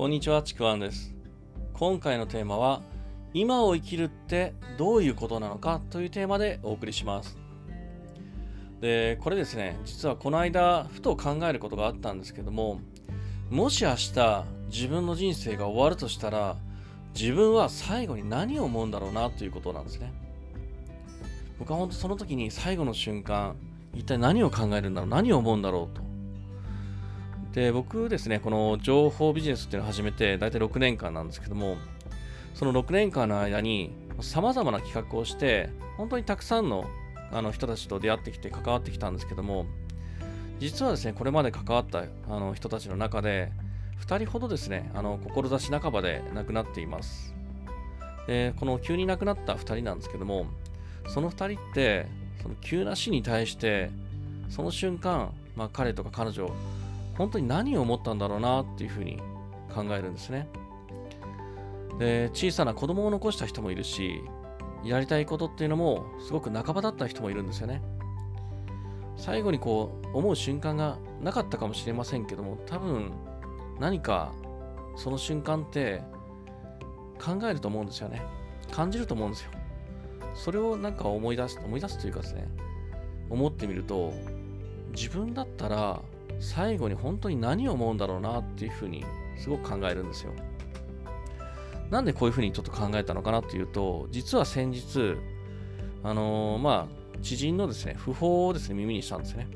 こんにちは、ちくわんです。今回のテーマは、今を生きるってどういうことなのかというテーマでお送りします。で、これですね、実はこの間、ふと考えることがあったんですけども、もし明日自分の人生が終わるとしたら、自分は最後に何を思うんだろうなということなんですね。僕は本当その時に最後の瞬間、一体何を考えるんだろう、何を思うんだろうと。で、僕ですね、この情報ビジネスっていうのを始めて大体6年間なんですけども、その6年間の間に様々な企画をして、本当にたくさんのあの人たちと出会ってきて関わってきたんですけども、実はですね、これまで関わったあの人たちの中で、2人ほどですね、あの志半ばで亡くなっています。で、この急に亡くなった2人なんですけども、その2人って、その急な死に対して、その瞬間、まあ、彼とか彼女、本当に何を思ったんだろうなっていうふうに考えるんですね。で、小さな子供を残した人もいるし、やりたいことっていうのもすごく半ばだった人もいるんですよね。最後にこう思う瞬間がなかったかもしれませんけども、多分何かその瞬間って考えると思うんですよね。感じると思うんですよ。それをなんか思い出す、思い出すというかですね、思ってみると、自分だったら最後に本当に何を思うんだろうなっていうふうにすごく考えるんですよ。なんでこういうふうにちょっと考えたのかなっていうと、実は先日、あのーまあ、知人のですね、訃報をですね、耳にしたんですね。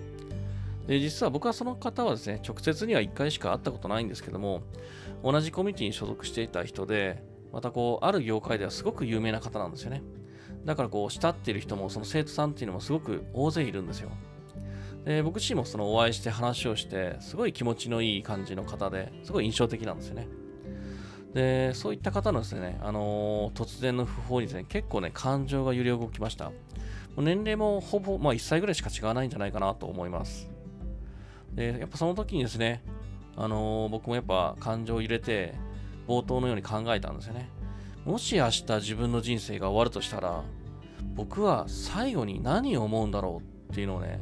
で、実は僕はその方はですね、直接には1回しか会ったことないんですけども、同じコミュニティに所属していた人で、またこう、ある業界ではすごく有名な方なんですよね。だからこう、慕っている人も、その生徒さんっていうのもすごく大勢いるんですよ。で僕自身もそのお会いして話をして、すごい気持ちのいい感じの方で、すごい印象的なんですよね。で、そういった方のですね、あのー突然の訃報にですね、結構ね、感情が揺れ動きました。年齢もほぼ、まあ、1歳ぐらいしか違わないんじゃないかなと思います。で、やっぱその時にですね、あのー僕もやっぱ感情を入れて、冒頭のように考えたんですよね。もし明日自分の人生が終わるとしたら、僕は最後に何を思うんだろうっていうのをね、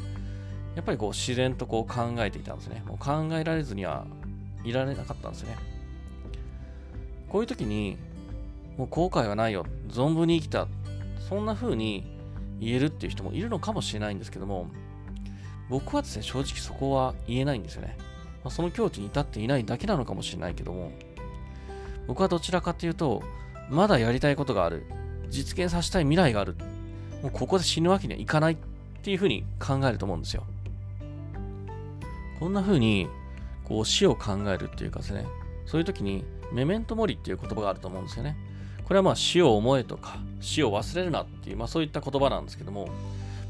やっぱりこう自然とこう考えていたんですね。もう考えられずにはいられなかったんですね。こういう時に、もう後悔はないよ。存分に生きた。そんな風に言えるっていう人もいるのかもしれないんですけども、僕はですね、正直そこは言えないんですよね。まあ、その境地に至っていないだけなのかもしれないけども、僕はどちらかっていうと、まだやりたいことがある。実現させたい未来がある。もうここで死ぬわけにはいかないっていう風に考えると思うんですよ。こんな風に、こう死を考えるっていうかですね、そういう時に、メメントモリっていう言葉があると思うんですよね。これはまあ死を思えとか、死を忘れるなっていう、まあそういった言葉なんですけども、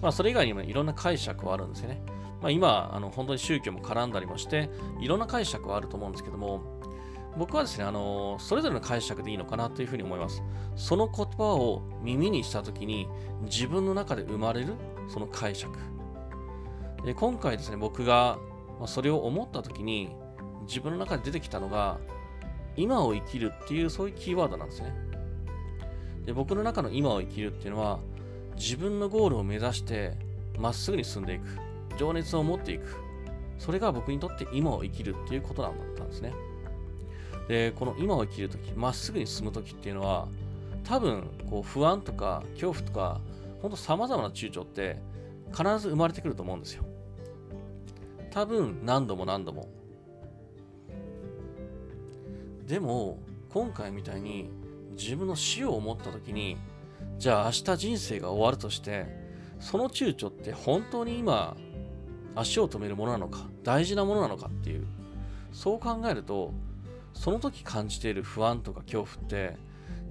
まあそれ以外にもいろんな解釈はあるんですよね。まあ今、あの本当に宗教も絡んだりもして、いろんな解釈はあると思うんですけども、僕はですね、あのそれぞれの解釈でいいのかなというふうに思います。その言葉を耳にしたときに、自分の中で生まれるその解釈。で今回ですね、僕がまあそれを思ったときに、自分の中で出てきたのが、今を生きるっていうそういうキーワードなんですね。で僕の中の今を生きるっていうのは、自分のゴールを目指してまっすぐに進んでいく。情熱を持っていく。それが僕にとって今を生きるっていうことなんだったんですね。で、この今を生きるとき、まっすぐに進むときっていうのは、多分、こう不安とか恐怖とか、ほんと様々な躊躇って必ず生まれてくると思うんですよ。多分、何度も何度も。でも、今回みたいに自分の死を思ったときに、じゃあ明日人生が終わるとして、その躊躇って本当に今、足を止めるものなのか、大事なものなのかっていう、そう考えると、その時感じている不安とか恐怖って、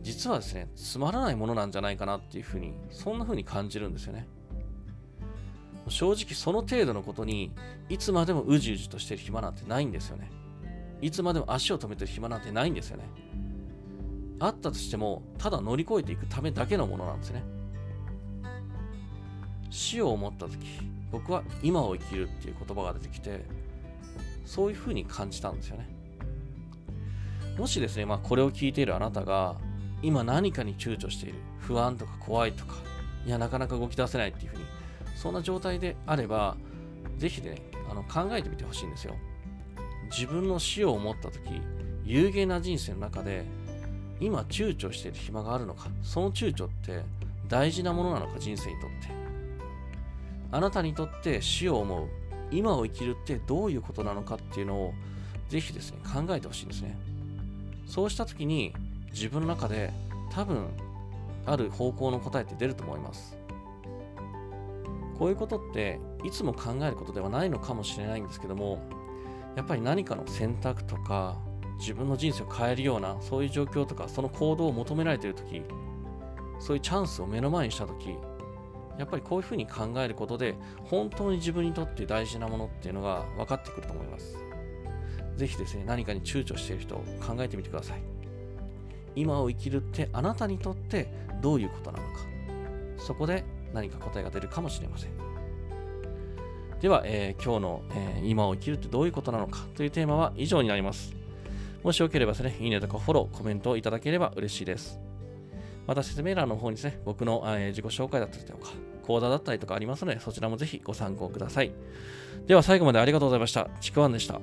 実はですね、つまらないものなんじゃないかなっていうふうに、そんなふうに感じるんですよね。正直その程度のことに、いつまでもうじうじとしてる暇なんてないんですよね。いつまでも足を止めてる暇なんてないんですよね。あったとしても、ただ乗り越えていくためだけのものなんですね。死を思った時、僕は今を生きるっていう言葉が出てきて、そういうふうに感じたんですよね。もしですね、まあ、これを聞いているあなたが、今何かに躊躇している、不安とか怖いとか、いや、なかなか動き出せないっていうふうに、そんな状態であれば、ぜひね、あの考えてみてほしいんですよ。自分の死を思ったとき、有限な人生の中で今躊躇している暇があるのかその躊躇って大事なものなのか人生にとって。あなたにとって死を思う今を生きるってどういうことなのかっていうのをぜひですね考えてほしいんですね。そうした時に自分の中で多分ある方向の答えって出ると思います。こういうことっていつも考えることではないのかもしれないんですけどもやっぱり何かの選択とか自分の人生を変えるようなそういう状況とかその行動を求められている時そういうチャンスを目の前にした時やっぱりこういうふうに考えることで本当に自分にとって大事なものっていうのが分かってくると思います。ぜひですね何かに躊躇している人を考えてみてください。今を生きるってあなたにとってどういうことなのか。そこで何か答えが出るかもしれませんでは、えー、今日の、えー、今を生きるってどういうことなのかというテーマは以上になりますもしよければですね、いいねとかフォロー、コメントをいただければ嬉しいです。また説明欄の方にですね、僕の、えー、自己紹介だったりとか、講座だったりとかありますので、そちらもぜひご参考ください。では最後までありがとうございました。ちくわんでした。